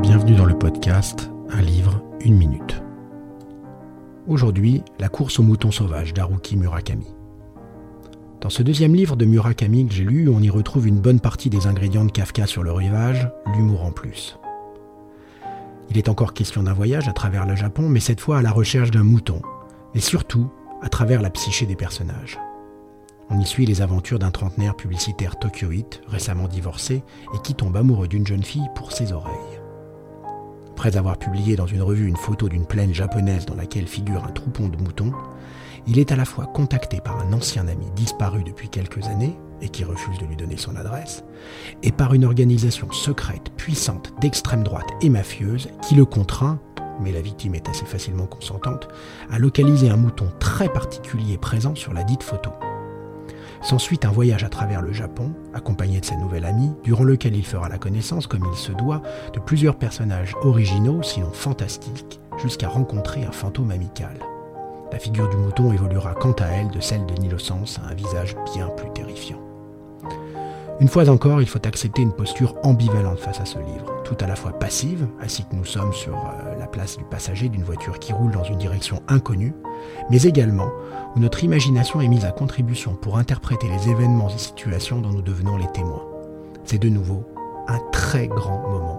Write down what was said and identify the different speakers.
Speaker 1: bienvenue dans le podcast Un livre, une minute. Aujourd'hui, La course aux moutons sauvages d'Haruki Murakami. Dans ce deuxième livre de Murakami que j'ai lu, on y retrouve une bonne partie des ingrédients de Kafka sur le rivage, l'humour en plus. Il est encore question d'un voyage à travers le Japon, mais cette fois à la recherche d'un mouton, et surtout à travers la psyché des personnages. On y suit les aventures d'un trentenaire publicitaire tokyoïte, récemment divorcé, et qui tombe amoureux d'une jeune fille pour ses oreilles. Après avoir publié dans une revue une photo d'une plaine japonaise dans laquelle figure un troupeau de moutons, il est à la fois contacté par un ancien ami disparu depuis quelques années et qui refuse de lui donner son adresse, et par une organisation secrète, puissante, d'extrême droite et mafieuse qui le contraint, mais la victime est assez facilement consentante, à localiser un mouton très particulier présent sur la dite photo. S'ensuit un voyage à travers le Japon, accompagné de sa nouvelle amie, durant lequel il fera la connaissance, comme il se doit, de plusieurs personnages originaux, sinon fantastiques, jusqu'à rencontrer un fantôme amical. La figure du mouton évoluera quant à elle de celle de l'innocence à un visage bien plus terrifiant. Une fois encore, il faut accepter une posture ambivalente face à ce livre, tout à la fois passive, ainsi que nous sommes sur euh, la place du passager d'une voiture qui roule dans une direction inconnue, mais également où notre imagination est mise à contribution pour interpréter les événements et situations dont nous devenons les témoins. C'est de nouveau un très grand moment.